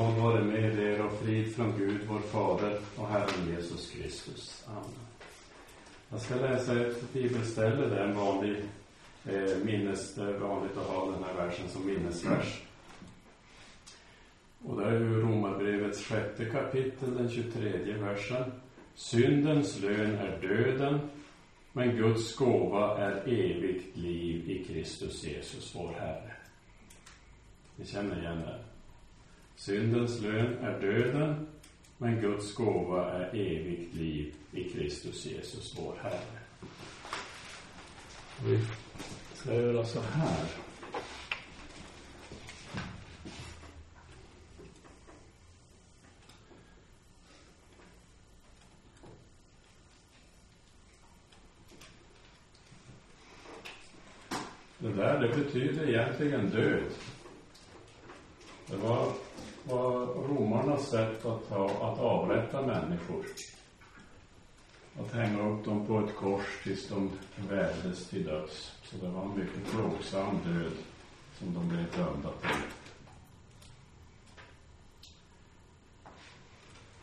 Nåd vare med er och frid från Gud, vår Fader och Herren Jesus Kristus. Amen. Jag ska läsa ett bibelställe, det är en vanlig eh, minnes, det är vanligt att ha den här versen som minnesvers. Och det är ju Romarbrevets sjätte kapitel, den 23 versen. Syndens lön är döden, men Guds gåva är evigt liv i Kristus Jesus, vår Herre. Ni känner igen det? Syndens lön är döden, men Guds gåva är evigt liv i Kristus Jesus, vår Herre. Vi ska göra så här. Det där, det betyder egentligen död. Det var, var romarnas sätt att, ta, att avrätta människor. Att hänga upp dem på ett kors tills de vävdes till döds. Så det var en mycket plågsam död som de blev dömda till.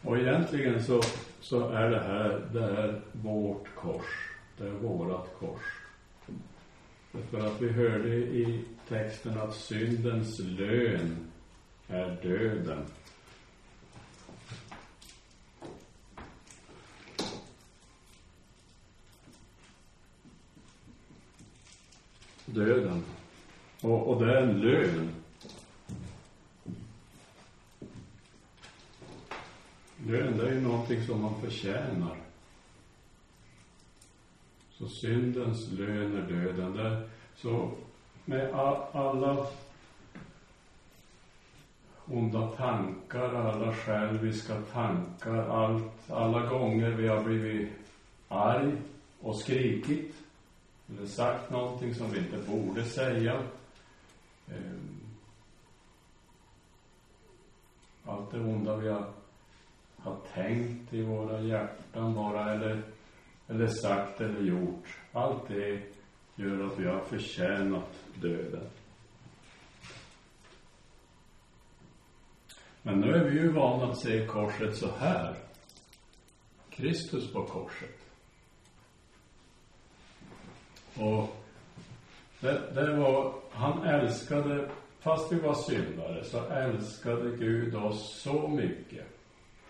Och egentligen så, så är det här, det är vårt kors. Det är vårat kors. För att vi hörde i texten att syndens lön är döden. Döden. Och, och det är en lön. Lön, det är ju någonting som man förtjänar. Så syndens lön är döden. Det, så med alla onda tankar, alla själviska tankar, allt, alla gånger vi har blivit arg och skrikit eller sagt någonting som vi inte borde säga. Ehm, allt det onda vi har, har tänkt i våra hjärtan bara eller, eller sagt eller gjort. Allt det gör att vi har förtjänat döden. Men nu är vi ju vana att se korset så här. Kristus på korset. Och det, det var, han älskade, fast vi var syndare, så älskade Gud oss så mycket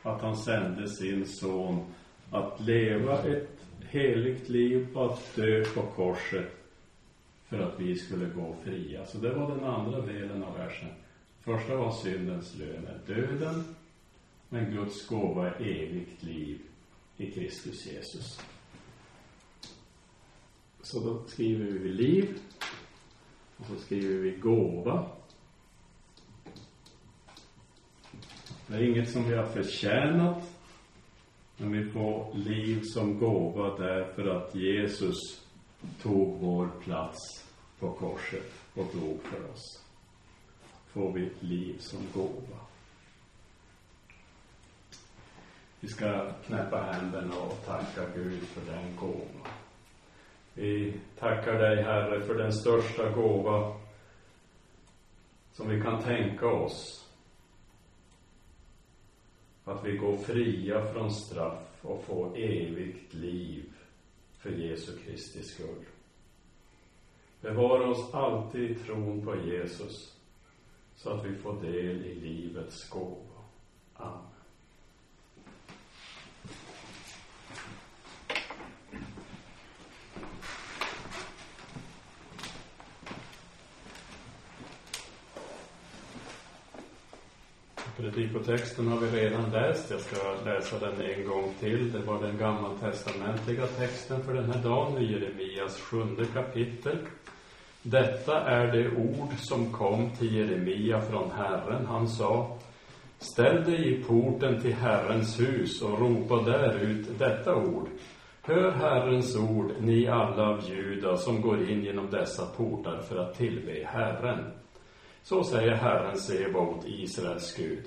att han sände sin son att leva ett heligt liv och att dö på korset för att vi skulle gå fria. Så det var den andra delen av versen. Första var syndens lön är döden, men Guds gåva är evigt liv i Kristus Jesus. Så då skriver vi liv, och så skriver vi gåva. Det är inget som vi har förtjänat, men vi får liv som gåva därför att Jesus tog vår plats på korset och dog för oss får vi ett liv som gåva. Vi ska knäppa händerna och tacka Gud för den gåvan. Vi tackar dig, Herre, för den största gåva som vi kan tänka oss. Att vi går fria från straff och får evigt liv för Jesu Kristi skull. Bevara oss alltid i tron på Jesus så att vi får del i livets gåva. Amen. Predikotexten typ har vi redan läst. Jag ska läsa den en gång till. Det var den gammaltestamentliga texten för den här dagen i Jeremias sjunde kapitel. Detta är det ord som kom till Jeremia från Herren. Han sa, ställ dig i porten till Herrens hus och ropa där ut detta ord. Hör Herrens ord, ni alla av Juda som går in genom dessa portar för att tillbe Herren. Så säger Herren Sebaot, Israels Gud.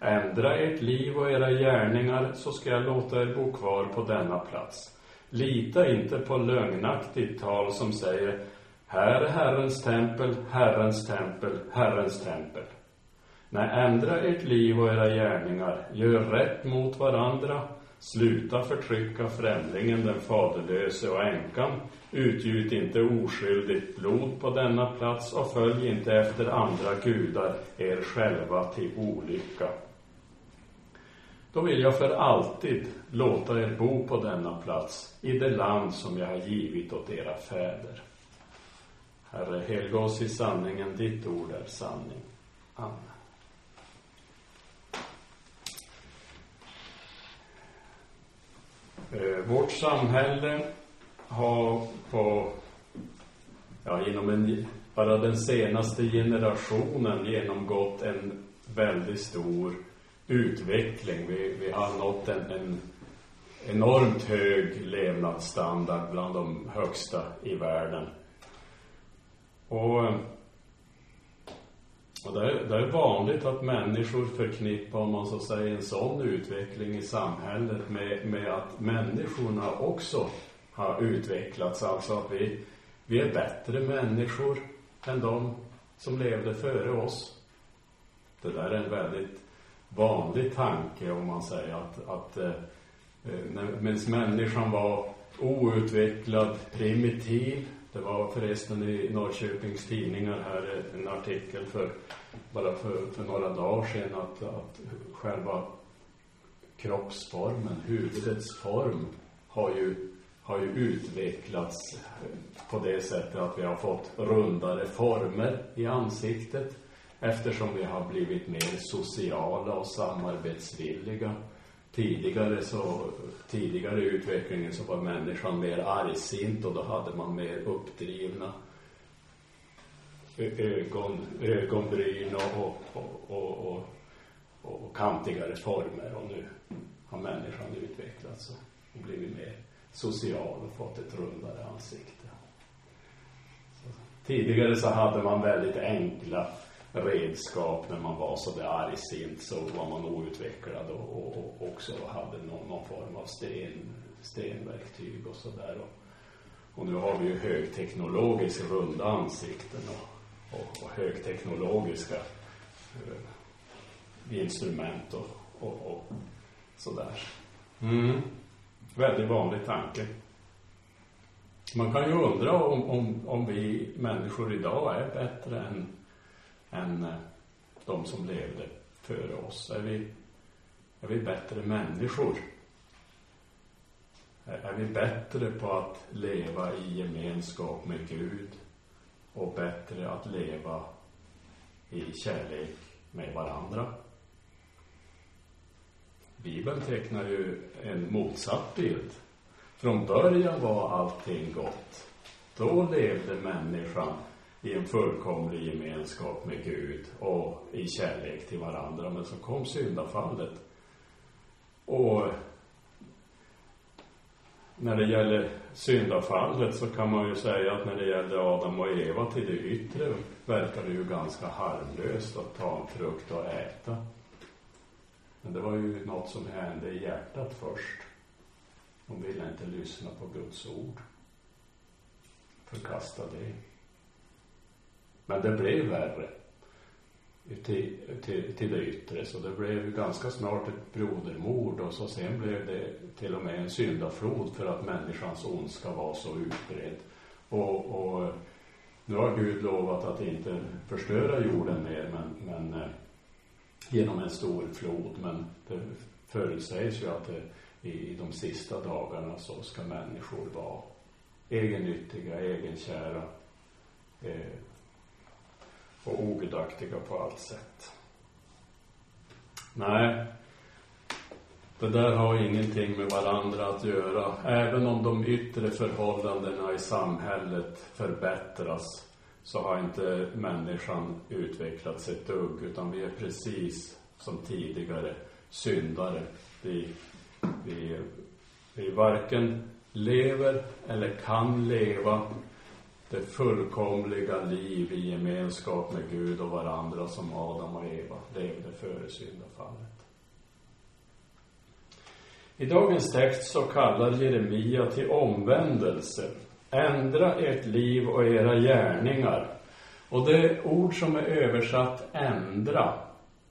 Ändra ert liv och era gärningar, så ska jag låta er bo kvar på denna plats. Lita inte på lögnaktigt tal som säger här är Herrens tempel, Herrens tempel, Herrens tempel. Nej, ändra ert liv och era gärningar, gör rätt mot varandra, sluta förtrycka främlingen, den faderlöse och änkan, utgjut inte oskyldigt blod på denna plats och följ inte efter andra gudar er själva till olycka. Då vill jag för alltid låta er bo på denna plats, i det land som jag har givit åt era fäder. Herre, helga oss i sanningen, ditt ord är sanning. Amen. Eh, vårt samhälle har på, ja, inom en, bara den senaste generationen genomgått en väldigt stor utveckling. Vi, vi har nått en, en enormt hög levnadsstandard bland de högsta i världen. Och, eh, och det, är, det är vanligt att människor förknippar, om man så säger, en sån utveckling i samhället med, med att människorna också har utvecklats. Alltså att vi, vi är bättre människor än de som levde före oss. Det där är en väldigt vanlig tanke om man säger att, att eh, eh medan människan var outvecklad, primitiv. Det var förresten i Norrköpings tidningar här en artikel för bara för, för några dagar sedan att, att själva kroppsformen, huvudets form har ju, har ju utvecklats på det sättet att vi har fått rundare former i ansiktet eftersom vi har blivit mer sociala och samarbetsvilliga. Tidigare så, tidigare i utvecklingen så var människan mer argsint och då hade man mer uppdrivna ögon, ögonbryn och, och, och, och, och kantigare former och nu har människan utvecklats och blivit mer social och fått ett rundare ansikte. Så, tidigare så hade man väldigt enkla redskap när man var så där argsint så var man outvecklad och, och, och också hade någon, någon, form av sten, stenverktyg och sådär. Och, och nu har vi ju högteknologiskt runda ansikten och, och, och högteknologiska uh, instrument och, och, och sådär. Mm. Väldigt vanlig tanke. Man kan ju undra om, om, om vi människor idag är bättre än än eh, de som levde före oss? Är vi, är vi bättre människor? Är vi bättre på att leva i gemenskap med Gud och bättre att leva i kärlek med varandra? Bibeln tecknar ju en motsatt bild. Från början var allting gott. Då levde människan i en fullkomlig gemenskap med Gud och i kärlek till varandra. Men så kom syndafallet. Och när det gäller syndafallet så kan man ju säga att när det gäller Adam och Eva till det yttre verkar det ju ganska harmlöst att ta en frukt och äta. Men det var ju något som hände i hjärtat först. De ville inte lyssna på Guds ord. Förkasta det. Men det blev värre till, till, till det yttre. Så det blev ganska snart ett brodermord och så sen blev det till och med en syndaflod för att människans ondska var så utbredd. Och, och nu har Gud lovat att inte förstöra jorden mer men, men eh, genom en stor flod. Men det förutsägs ju att det, i de sista dagarna så ska människor vara egennyttiga, egenkära, eh, och ogudaktiga på allt sätt. Nej, det där har ingenting med varandra att göra. Även om de yttre förhållandena i samhället förbättras så har inte människan utvecklats ett dugg utan vi är precis som tidigare syndare. Vi, vi, vi varken lever eller kan leva det fullkomliga liv i gemenskap med Gud och varandra som Adam och Eva levde före syndafallet. I dagens text så kallar Jeremia till omvändelse. Ändra ert liv och era gärningar. Och det ord som är översatt ändra,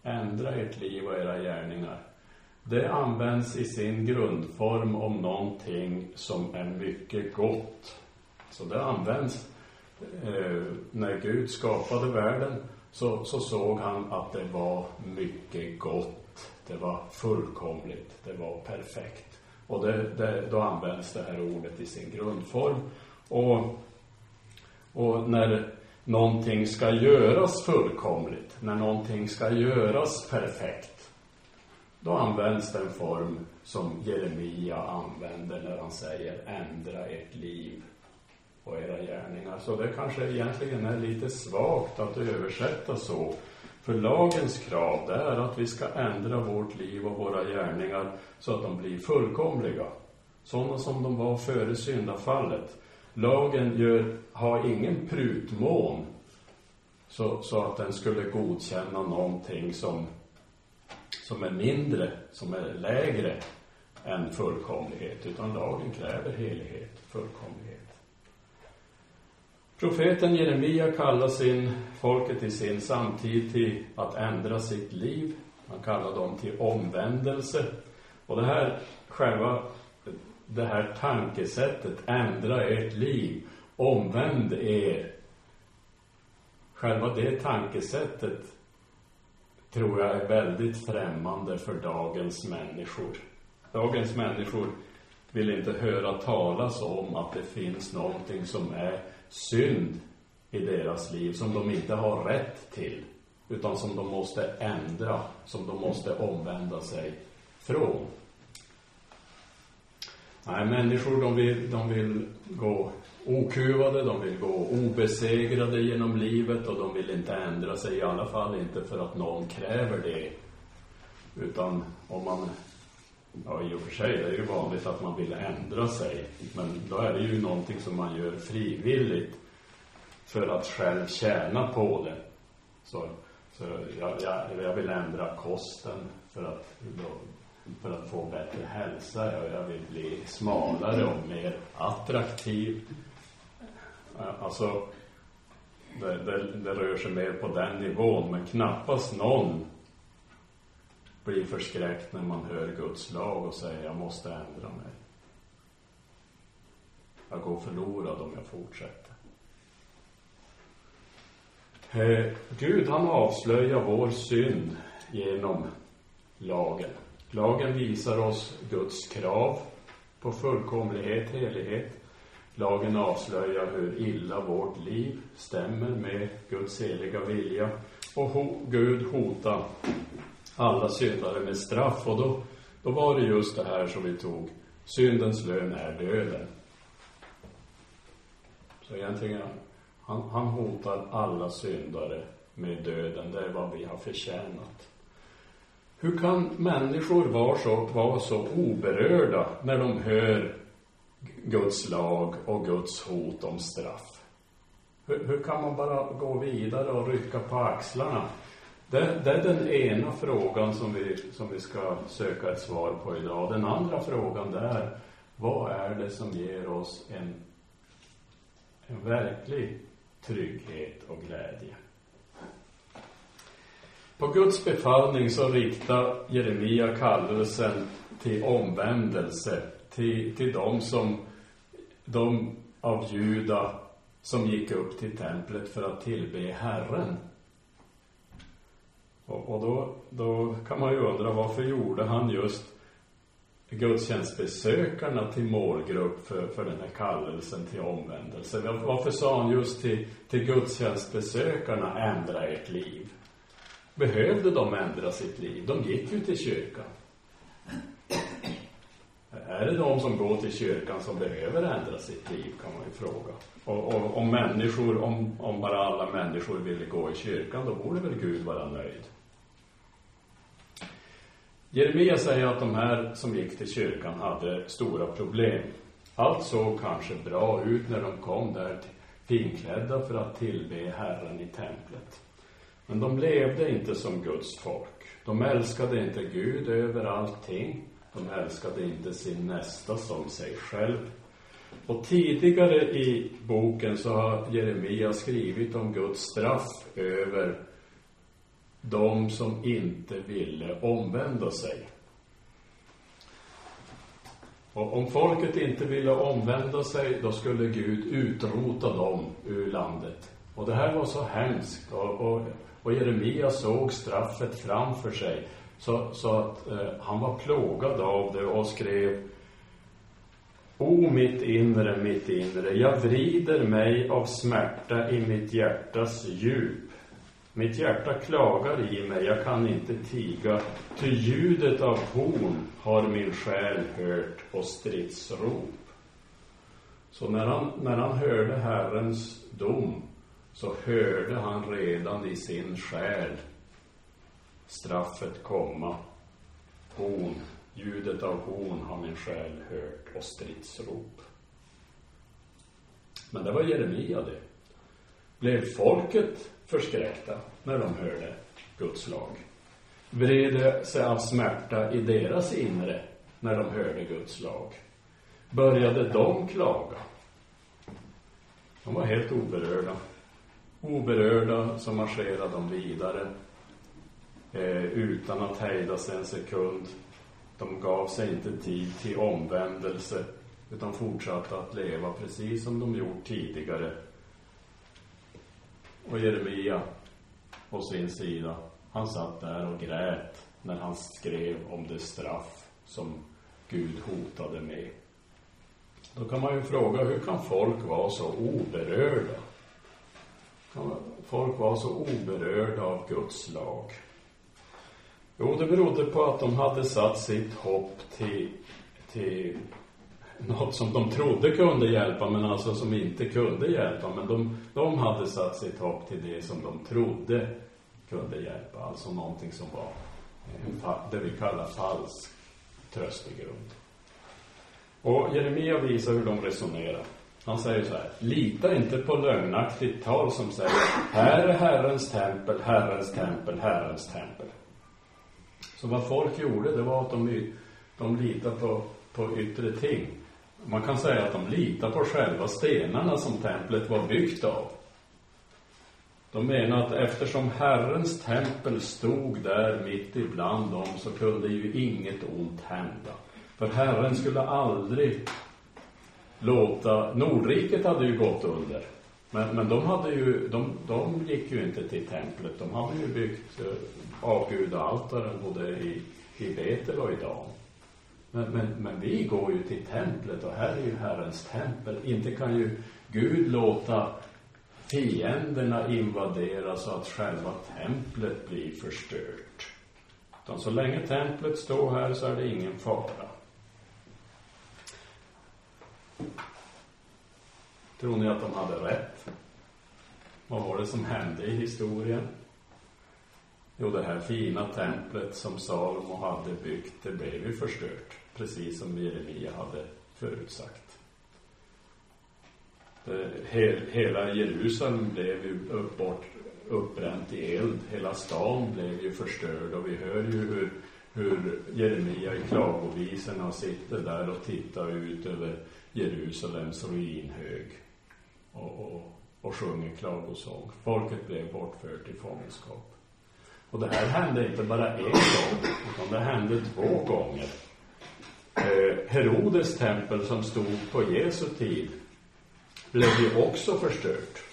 ändra ert liv och era gärningar. Det används i sin grundform om någonting som är mycket gott. Så det används eh, när Gud skapade världen så, så såg han att det var mycket gott. Det var fullkomligt. Det var perfekt. Och det, det, då används det här ordet i sin grundform. Och, och när någonting ska göras fullkomligt, när någonting ska göras perfekt, då används den form som Jeremia använder när han säger ändra ert liv och era gärningar. Så det kanske egentligen är lite svagt att översätta så. För lagens krav det är att vi ska ändra vårt liv och våra gärningar så att de blir fullkomliga. Sådana som de var före syndafallet. Lagen gör, har ingen prutmån så, så att den skulle godkänna någonting som, som är mindre, som är lägre än fullkomlighet. Utan lagen kräver helighet, fullkomlighet. Profeten Jeremia kallar sin, folket i sin samtid till att ändra sitt liv. Han kallar dem till omvändelse. Och det här själva, det här tankesättet, ändra ert liv, omvänd er. Själva det tankesättet tror jag är väldigt främmande för dagens människor. Dagens människor vill inte höra talas om att det finns någonting som är synd i deras liv som de inte har rätt till utan som de måste ändra, som de måste omvända sig från. Nej, människor de vill, de vill gå okuvade, de vill gå obesegrade genom livet och de vill inte ändra sig, i alla fall inte för att någon kräver det. Utan om man Ja, i och för sig, det är ju vanligt att man vill ändra sig. Men då är det ju någonting som man gör frivilligt för att själv tjäna på det. Så, så jag, jag, jag vill ändra kosten för att, för att få bättre hälsa. Jag, jag vill bli smalare och mer attraktiv. Alltså, det, det, det rör sig mer på den nivån, men knappast någon blir förskräckt när man hör Guds lag och säger jag måste ändra mig. Jag går förlorad om jag fortsätter. Eh, Gud han avslöjar vår synd genom lagen. Lagen visar oss Guds krav på fullkomlighet, helighet. Lagen avslöjar hur illa vårt liv stämmer med Guds heliga vilja. Och ho Gud hotar alla syndare med straff. Och då, då var det just det här som vi tog. Syndens lön är döden. Så egentligen, han, han hotar alla syndare med döden. Det är vad vi har förtjänat. Hur kan människor vara så, vara så oberörda när de hör Guds lag och Guds hot om straff? Hur, hur kan man bara gå vidare och rycka på axlarna? Det, det, är den ena frågan som vi, som vi ska söka ett svar på idag. Den andra frågan det är, vad är det som ger oss en, en verklig trygghet och glädje? På Guds befallning så riktar Jeremia kallelsen till omvändelse till, till de som, de av Juda som gick upp till templet för att tillbe Herren. Och, och då, då kan man ju undra varför gjorde han just gudstjänstbesökarna till målgrupp för, för den här kallelsen till omvändelse. Varför sa han just till, till gudstjänstbesökarna ändra ert liv? Behövde de ändra sitt liv? De gick ju till kyrkan. Är det de som går till kyrkan som behöver ändra sitt liv, kan man ju fråga. Och, och om människor, om, om bara alla människor ville gå i kyrkan, då borde väl Gud vara nöjd. Jeremia säger att de här som gick till kyrkan hade stora problem. Allt såg kanske bra ut när de kom där finklädda för att tillbe Herren i templet. Men de levde inte som Guds folk. De älskade inte Gud över allting. De älskade inte sin nästa som sig själv. Och tidigare i boken så har Jeremia skrivit om Guds straff över de som inte ville omvända sig. Och om folket inte ville omvända sig, då skulle Gud utrota dem ur landet. Och det här var så hemskt. Och, och, och Jeremia såg straffet framför sig. Så, så att eh, han var plågad av det och skrev O mitt inre, mitt inre, jag vrider mig av smärta i mitt hjärtas djup. Mitt hjärta klagar i mig, jag kan inte tiga, ty ljudet av horn har min själ hört och stridsrop. Så när han, när han hörde Herrens dom, så hörde han redan i sin själ straffet komma. Horn, ljudet av horn har min själ hört och stridsrop. Men det var Jeremia det. Blev folket förskräckta när de hörde Guds lag? Vred sig av smärta i deras inre när de hörde Guds lag? Började de klaga? De var helt oberörda. Oberörda så marscherade de vidare eh, utan att hejda sig en sekund. De gav sig inte tid till omvändelse utan fortsatte att leva precis som de gjort tidigare och Jeremia på sin sida, han satt där och grät när han skrev om det straff som Gud hotade med. Då kan man ju fråga, hur kan folk vara så oberörda? Kan folk vara så oberörda av Guds lag? Jo, det berodde på att de hade satt sitt hopp till, till något som de trodde kunde hjälpa men alltså som inte kunde hjälpa. Men de, de hade satt sitt hopp till det som de trodde kunde hjälpa. Alltså någonting som var det vi kallar falsk tröstegrund. Och Jeremia visar hur de resonerar. Han säger så här, lita inte på lögnaktigt tal som säger, här är Herrens tempel, Herrens tempel, Herrens tempel. Så vad folk gjorde, det var att de, de litade på, på yttre ting. Man kan säga att de litar på själva stenarna som templet var byggt av. De menar att eftersom Herrens tempel stod där mitt ibland dem så kunde ju inget ont hända. För Herren skulle aldrig låta, Nordriket hade ju gått under. Men, men de hade ju, de, de gick ju inte till templet. De hade ju byggt uh, avgudaaltaren både i, i Betel och i Dan. Men, men, men vi går ju till templet och här är ju Herrens tempel. Inte kan ju Gud låta fienderna invadera så att själva templet blir förstört. Utan så länge templet står här så är det ingen fara. Tror ni att de hade rätt? Vad var det som hände i historien? Jo, det här fina templet som Salomo hade byggt, det blev ju förstört precis som Jeremia hade förutsagt. Eh, hela Jerusalem blev ju uppbort, uppbränt i eld. Hela stan blev ju förstörd och vi hör ju hur, hur Jeremia i klagovisorna sitter där och tittar ut över Jerusalems ruinhög och, och, och sjunger klagosång. Folket blev bortfört i fångenskap. Och det här hände inte bara en gång, utan det hände två gånger Eh, Herodes tempel som stod på Jesu tid blev ju också förstört.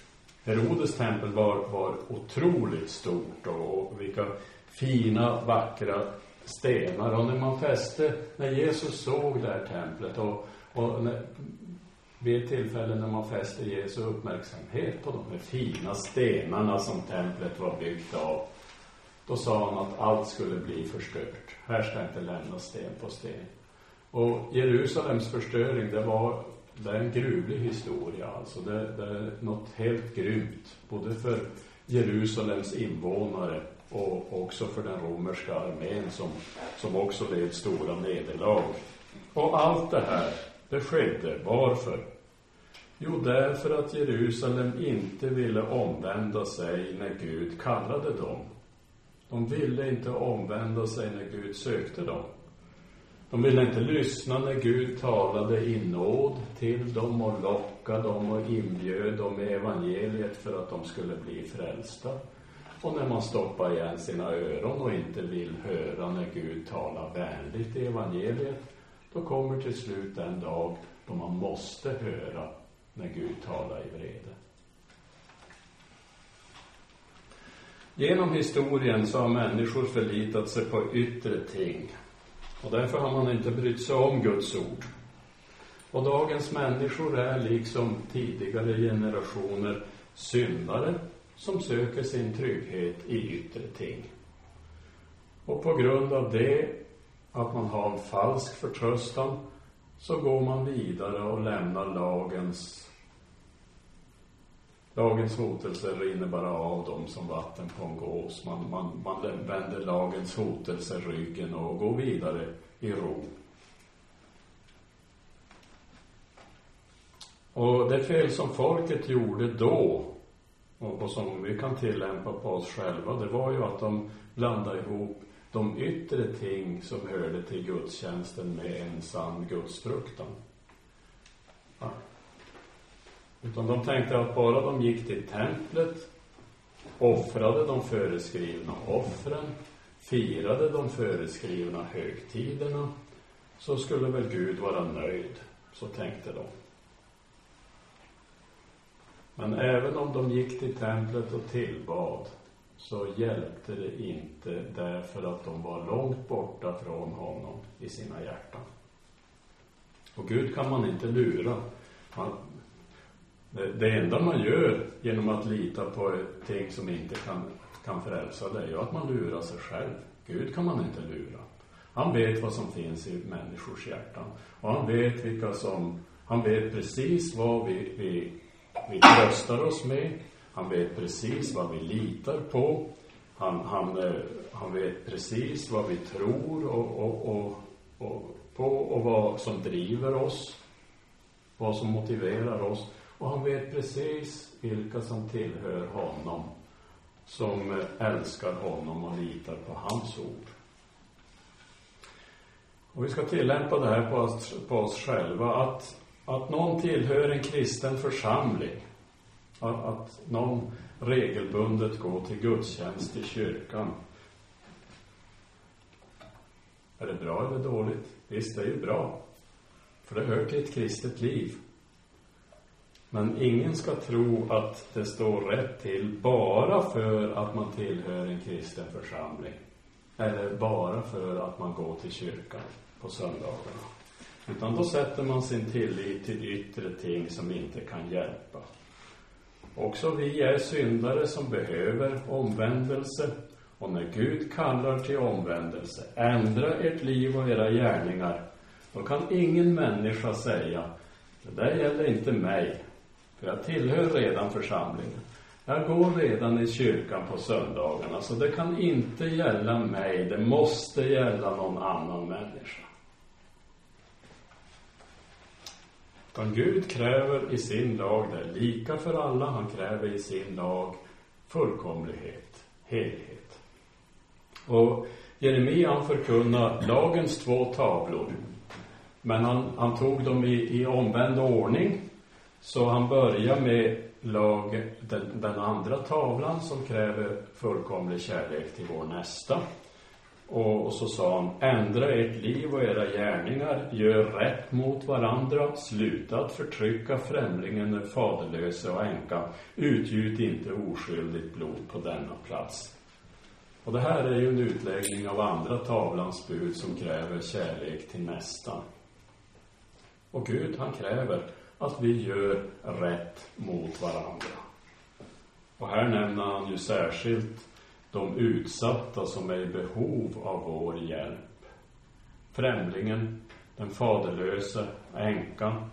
Herodes tempel var, var otroligt stort och, och vilka fina, vackra stenar. Och när man fäste, när Jesus såg det här templet och, och när, vid ett tillfälle när man fäste Jesu uppmärksamhet på de här fina stenarna som templet var byggt av, då sa han att allt skulle bli förstört. Här ska inte lämnas sten på sten. Och Jerusalems förstöring, det var det är en gruvlig historia alltså. Det, det är något helt grymt. Både för Jerusalems invånare och också för den romerska armén som, som också led stora nederlag. Och allt det här, det skedde. Varför? Jo, därför att Jerusalem inte ville omvända sig när Gud kallade dem. De ville inte omvända sig när Gud sökte dem. De ville inte lyssna när Gud talade i nåd till dem och lockade dem och inbjöd dem med evangeliet för att de skulle bli frälsta. och när man stoppar igen sina öron och inte vill höra när Gud talar vänligt i evangeliet, då kommer till slut den dag då man måste höra när Gud talar i vrede. Genom historien så har människor förlitat sig på yttre ting. Och därför har man inte brytt sig om Guds ord. Och dagens människor är liksom tidigare generationer syndare som söker sin trygghet i yttre ting. Och på grund av det, att man har en falsk förtröstan, så går man vidare och lämnar lagens Lagens hotelser rinner bara av dem som vatten på en gås. Man, man, man vänder lagens hotelser ryggen och går vidare i ro. Och det fel som folket gjorde då, och, och som vi kan tillämpa på oss själva, det var ju att de blandade ihop de yttre ting som hörde till gudstjänsten med en sann gudsfruktan. Utan de tänkte att bara de gick till templet, offrade de föreskrivna offren, firade de föreskrivna högtiderna, så skulle väl Gud vara nöjd. Så tänkte de. Men även om de gick till templet och tillbad så hjälpte det inte därför att de var långt borta från honom i sina hjärtan. Och Gud kan man inte lura. Man, Eh, det, enda man gör genom att lita på ett ting som inte kan, kan frälsa det är ju att man lurar sig själv. Gud kan man inte lura. Han vet vad som finns i människors hjärtan. Och han vet vilka som, han vet precis vad vi, vi, vi tröstar oss med. Han vet precis vad vi litar på. Han, han, eh, han vet precis vad vi tror och, och, och, och, på och vad som driver oss. Vad som motiverar oss. Och han vet precis vilka som tillhör honom, som älskar honom och litar på hans ord. Och vi ska tillämpa det här på oss, på oss själva, att, att någon tillhör en kristen församling, att, att någon regelbundet går till gudstjänst i kyrkan. Är det bra eller dåligt? Visst, det är ju bra. För det hör till ett kristet liv. Men ingen ska tro att det står rätt till bara för att man tillhör en kristen församling. Eller bara för att man går till kyrkan på söndagarna. Utan då sätter man sin tillit till yttre ting som inte kan hjälpa. Också vi är syndare som behöver omvändelse. Och när Gud kallar till omvändelse, ändra ert liv och era gärningar, då kan ingen människa säga, det där gäller inte mig, för jag tillhör redan församlingen. Jag går redan i kyrkan på söndagarna, så det kan inte gälla mig. Det måste gälla någon annan människa. Utan Gud kräver i sin lag det är lika för alla. Han kräver i sin lag fullkomlighet, helhet. Och Jeremia han förkunnar lagens två tavlor. Men han, han tog dem i, i omvänd ordning så han börjar med lag, den, den, andra tavlan som kräver fullkomlig kärlek till vår nästa. Och, och, så sa han, ändra ert liv och era gärningar, gör rätt mot varandra, sluta att förtrycka främlingen, den faderlöse och änka, utgjut inte oskyldigt blod på denna plats. Och det här är ju en utläggning av andra tavlans bud som kräver kärlek till nästan. Och Gud, han kräver att vi gör rätt mot varandra. Och här nämner han ju särskilt de utsatta som är i behov av vår hjälp. Främlingen, den faderlöse, änkan.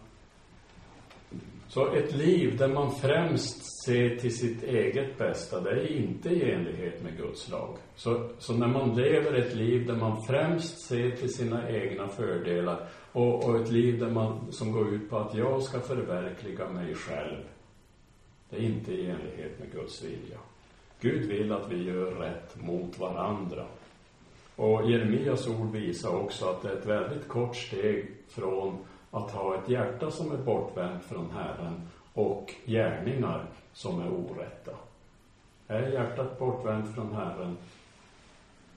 Så ett liv där man främst ser till sitt eget bästa, det är inte i enlighet med Guds lag. Så, så när man lever ett liv där man främst ser till sina egna fördelar och, och ett liv där man, som går ut på att jag ska förverkliga mig själv, det är inte i enlighet med Guds vilja. Gud vill att vi gör rätt mot varandra. Och Jeremias ord visar också att det är ett väldigt kort steg från att ha ett hjärta som är bortvänt från Herren och gärningar som är orätta. Är hjärtat bortvänt från Herren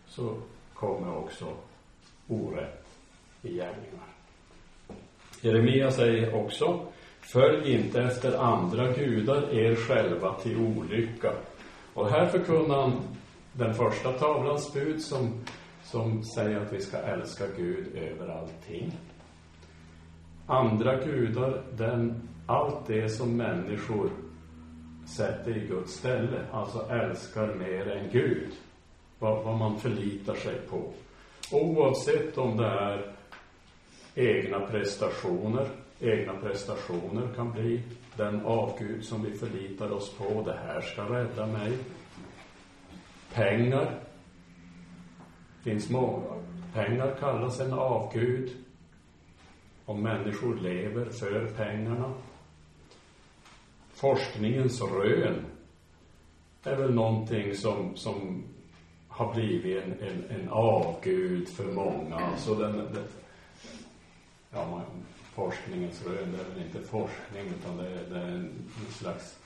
så kommer också orätt i gärningar. Jeremia säger också Följ inte efter andra gudar er själva till olycka. Och här förkunnar han den första tavlans bud som, som säger att vi ska älska Gud över allting. Andra gudar, den, allt det som människor sätter i Guds ställe, alltså älskar mer än Gud. Vad, vad man förlitar sig på. Oavsett om det är egna prestationer, egna prestationer kan bli den avgud som vi förlitar oss på. Det här ska rädda mig. Pengar. finns många. Pengar kallas en avgud. Om människor lever för pengarna. Forskningens rön är väl någonting som, som har blivit en, en, en avgud för många. Så den, den ja, man, forskningens rön, det är väl inte forskning utan det är, det är en, en slags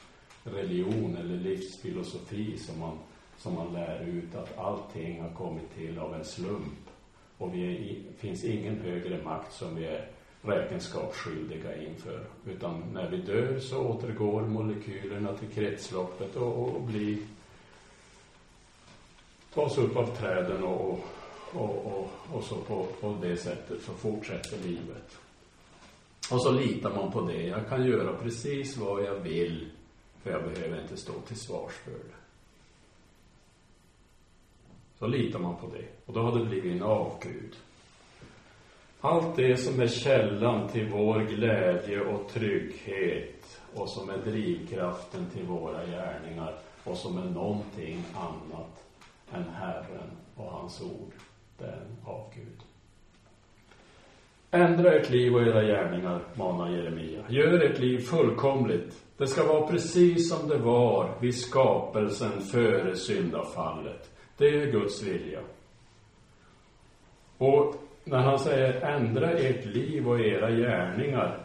religion eller livsfilosofi som man, som man lär ut att allting har kommit till av en slump. Och det finns ingen högre makt som vi är räkenskapsskyldiga inför. Utan när vi dör så återgår molekylerna till kretsloppet och, och blir tas upp av träden och, och, och, och så på, på det sättet så fortsätter livet. Och så litar man på det. Jag kan göra precis vad jag vill för jag behöver inte stå till svars för det. Så litar man på det. Och då har det blivit en avgud. Allt det som är källan till vår glädje och trygghet och som är drivkraften till våra gärningar och som är någonting annat än Herren och hans ord, den av Gud. Ändra ert liv och era gärningar, manar Jeremia. Gör ert liv fullkomligt. Det ska vara precis som det var vid skapelsen före syndafallet. Det är Guds vilja. Och när han säger ändra ert liv och era gärningar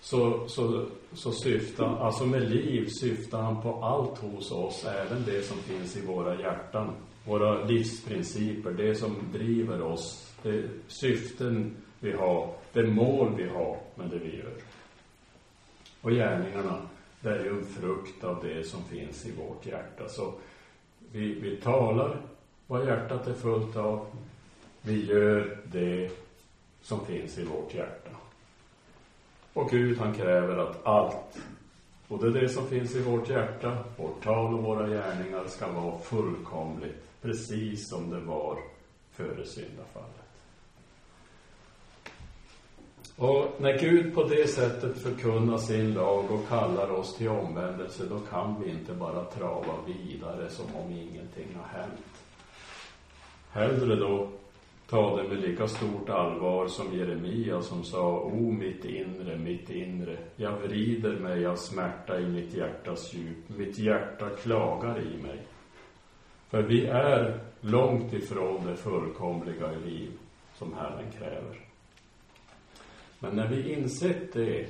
så, så, så syftar, alltså med liv syftar han på allt hos oss, även det som finns i våra hjärtan. Våra livsprinciper, det som driver oss, det syften vi har, det mål vi har med det vi gör. Och gärningarna, det är ju en frukt av det som finns i vårt hjärta. Så vi, vi talar vad hjärtat är fullt av. Vi gör det som finns i vårt hjärta. Och Gud han kräver att allt, både det som finns i vårt hjärta, vårt tal och våra gärningar ska vara fullkomligt, precis som det var före syndafallet. Och när Gud på det sättet förkunnar sin lag och kallar oss till omvändelse, då kan vi inte bara trava vidare som om ingenting har hänt. Hellre då ta det med lika stort allvar som Jeremia som sa O mitt inre, mitt inre, jag vrider mig av smärta i mitt hjärtas djup, mitt hjärta klagar i mig. För vi är långt ifrån det fullkomliga liv som Herren kräver. Men när vi insett det,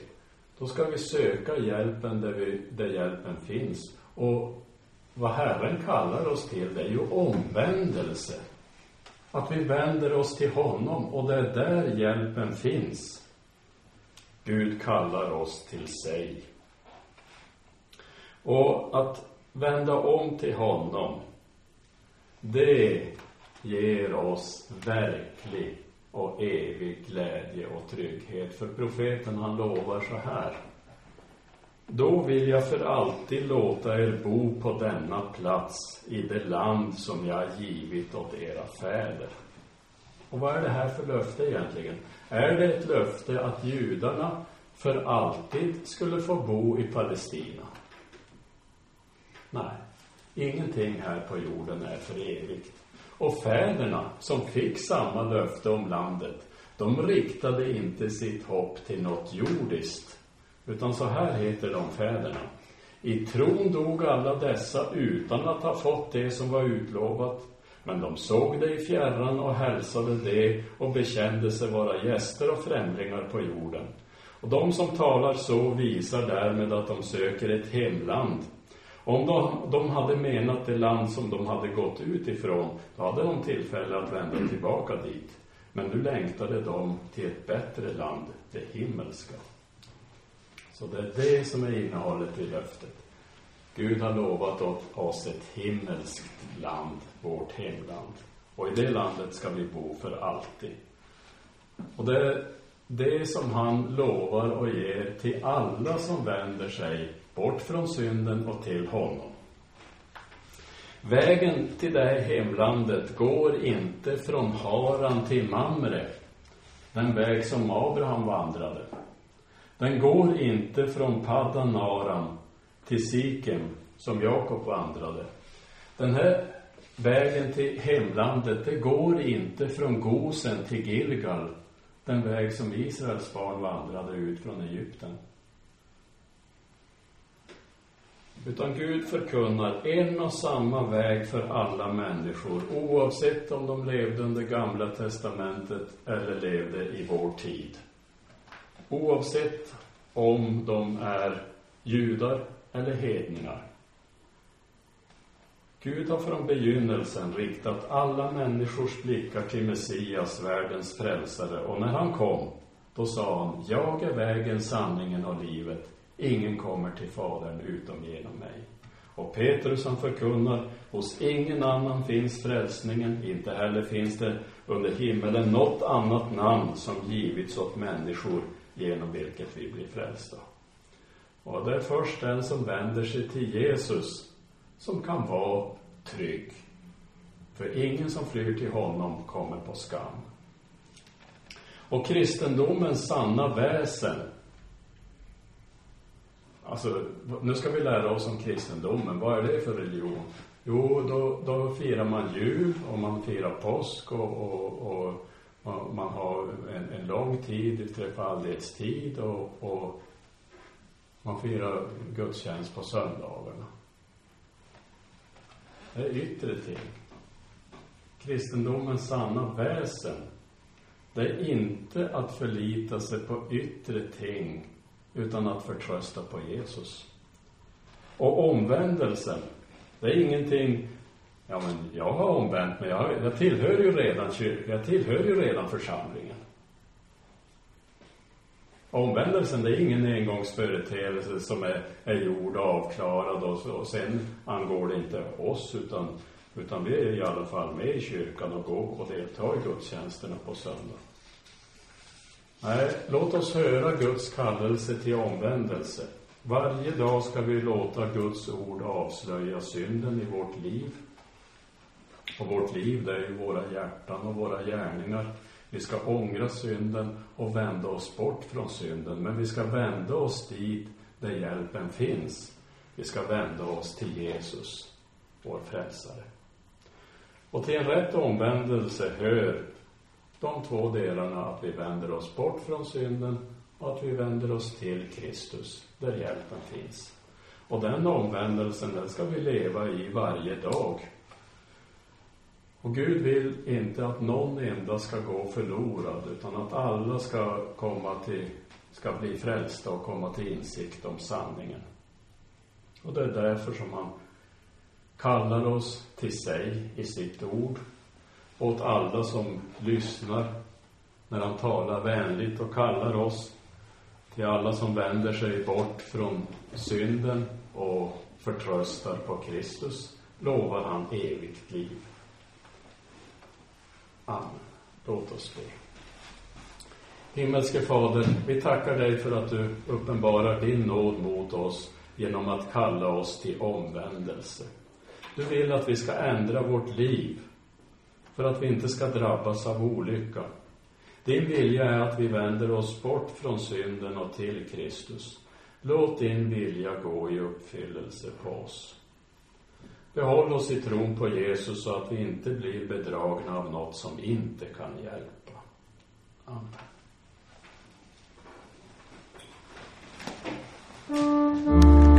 då ska vi söka hjälpen där, vi, där hjälpen finns. Och vad Herren kallar oss till, det är ju omvändelse. Att vi vänder oss till honom och det är där hjälpen finns. Gud kallar oss till sig. Och att vända om till honom, det ger oss verklig och evig glädje och trygghet. För profeten han lovar så här. Då vill jag för alltid låta er bo på denna plats i det land som jag givit åt era fäder. Och vad är det här för löfte egentligen? Är det ett löfte att judarna för alltid skulle få bo i Palestina? Nej, ingenting här på jorden är för evigt. Och fäderna som fick samma löfte om landet, de riktade inte sitt hopp till något jordiskt. Utan så här heter de fäderna. I tron dog alla dessa utan att ha fått det som var utlovat. Men de såg det i fjärran och hälsade det och bekände sig vara gäster och främlingar på jorden. Och de som talar så visar därmed att de söker ett hemland om de, de hade menat det land som de hade gått ut ifrån, då hade de tillfälle att vända tillbaka dit. Men nu längtade de till ett bättre land, det himmelska. Så det är det som är innehållet i löftet. Gud har lovat oss ett himmelskt land, vårt hemland. Och i det landet ska vi bo för alltid. Och det är det som han lovar och ger till alla som vänder sig bort från synden och till honom. Vägen till det här hemlandet går inte från Haran till Mamre, den väg som Abraham vandrade. Den går inte från Paddan Aram till Sikem, som Jakob vandrade. Den här vägen till hemlandet, det går inte från Gosen till Gilgal, den väg som Israels barn vandrade ut från Egypten. Utan Gud förkunnar en och samma väg för alla människor, oavsett om de levde under Gamla Testamentet eller levde i vår tid. Oavsett om de är judar eller hedningar. Gud har från begynnelsen riktat alla människors blickar till Messias, världens frälsare, och när han kom, då sa han, jag är vägen, sanningen och livet. Ingen kommer till Fadern utom genom mig. Och Petrus han förkunnar, hos ingen annan finns frälsningen, inte heller finns det under himmelen något annat namn som givits åt människor genom vilket vi blir frälsta. Och det är först den som vänder sig till Jesus som kan vara trygg. För ingen som flyr till honom kommer på skam. Och kristendomens sanna väsen Alltså, nu ska vi lära oss om kristendomen. Vad är det för religion? Jo, då, då firar man jul och man firar påsk och, och, och man har en, en lång tid, trefaldighetstid och, och man firar gudstjänst på söndagarna. Det är yttre ting. Kristendomens sanna väsen, det är inte att förlita sig på yttre ting utan att förtrösta på Jesus. Och omvändelsen, det är ingenting, ja men jag har omvänt mig, jag, jag tillhör ju redan kyrkan, jag tillhör ju redan församlingen. Omvändelsen, det är ingen engångsföreteelse som är, är gjord och avklarad och, och sen angår det inte oss utan, utan vi är i alla fall med i kyrkan och går och deltar i gudstjänsterna på söndag. Nej, låt oss höra Guds kallelse till omvändelse. Varje dag ska vi låta Guds ord avslöja synden i vårt liv. Och vårt liv, det är ju våra hjärtan och våra gärningar. Vi ska ångra synden och vända oss bort från synden. Men vi ska vända oss dit där hjälpen finns. Vi ska vända oss till Jesus, vår frälsare. Och till en rätt omvändelse hör de två delarna, att vi vänder oss bort från synden och att vi vänder oss till Kristus, där hjälpen finns. Och den omvändelsen, den ska vi leva i varje dag. Och Gud vill inte att någon enda ska gå förlorad, utan att alla ska komma till, ska bli frälsta och komma till insikt om sanningen. Och det är därför som han kallar oss till sig i sitt ord åt alla som lyssnar när han talar vänligt och kallar oss till alla som vänder sig bort från synden och förtröstar på Kristus lovar han evigt liv. Amen. Låt oss be. Himmelske Fader, vi tackar dig för att du uppenbarar din nåd mot oss genom att kalla oss till omvändelse. Du vill att vi ska ändra vårt liv för att vi inte ska drabbas av olycka. Din vilja är att vi vänder oss bort från synden och till Kristus. Låt din vilja gå i uppfyllelse på oss. Behåll oss i tron på Jesus så att vi inte blir bedragna av något som inte kan hjälpa. Amen.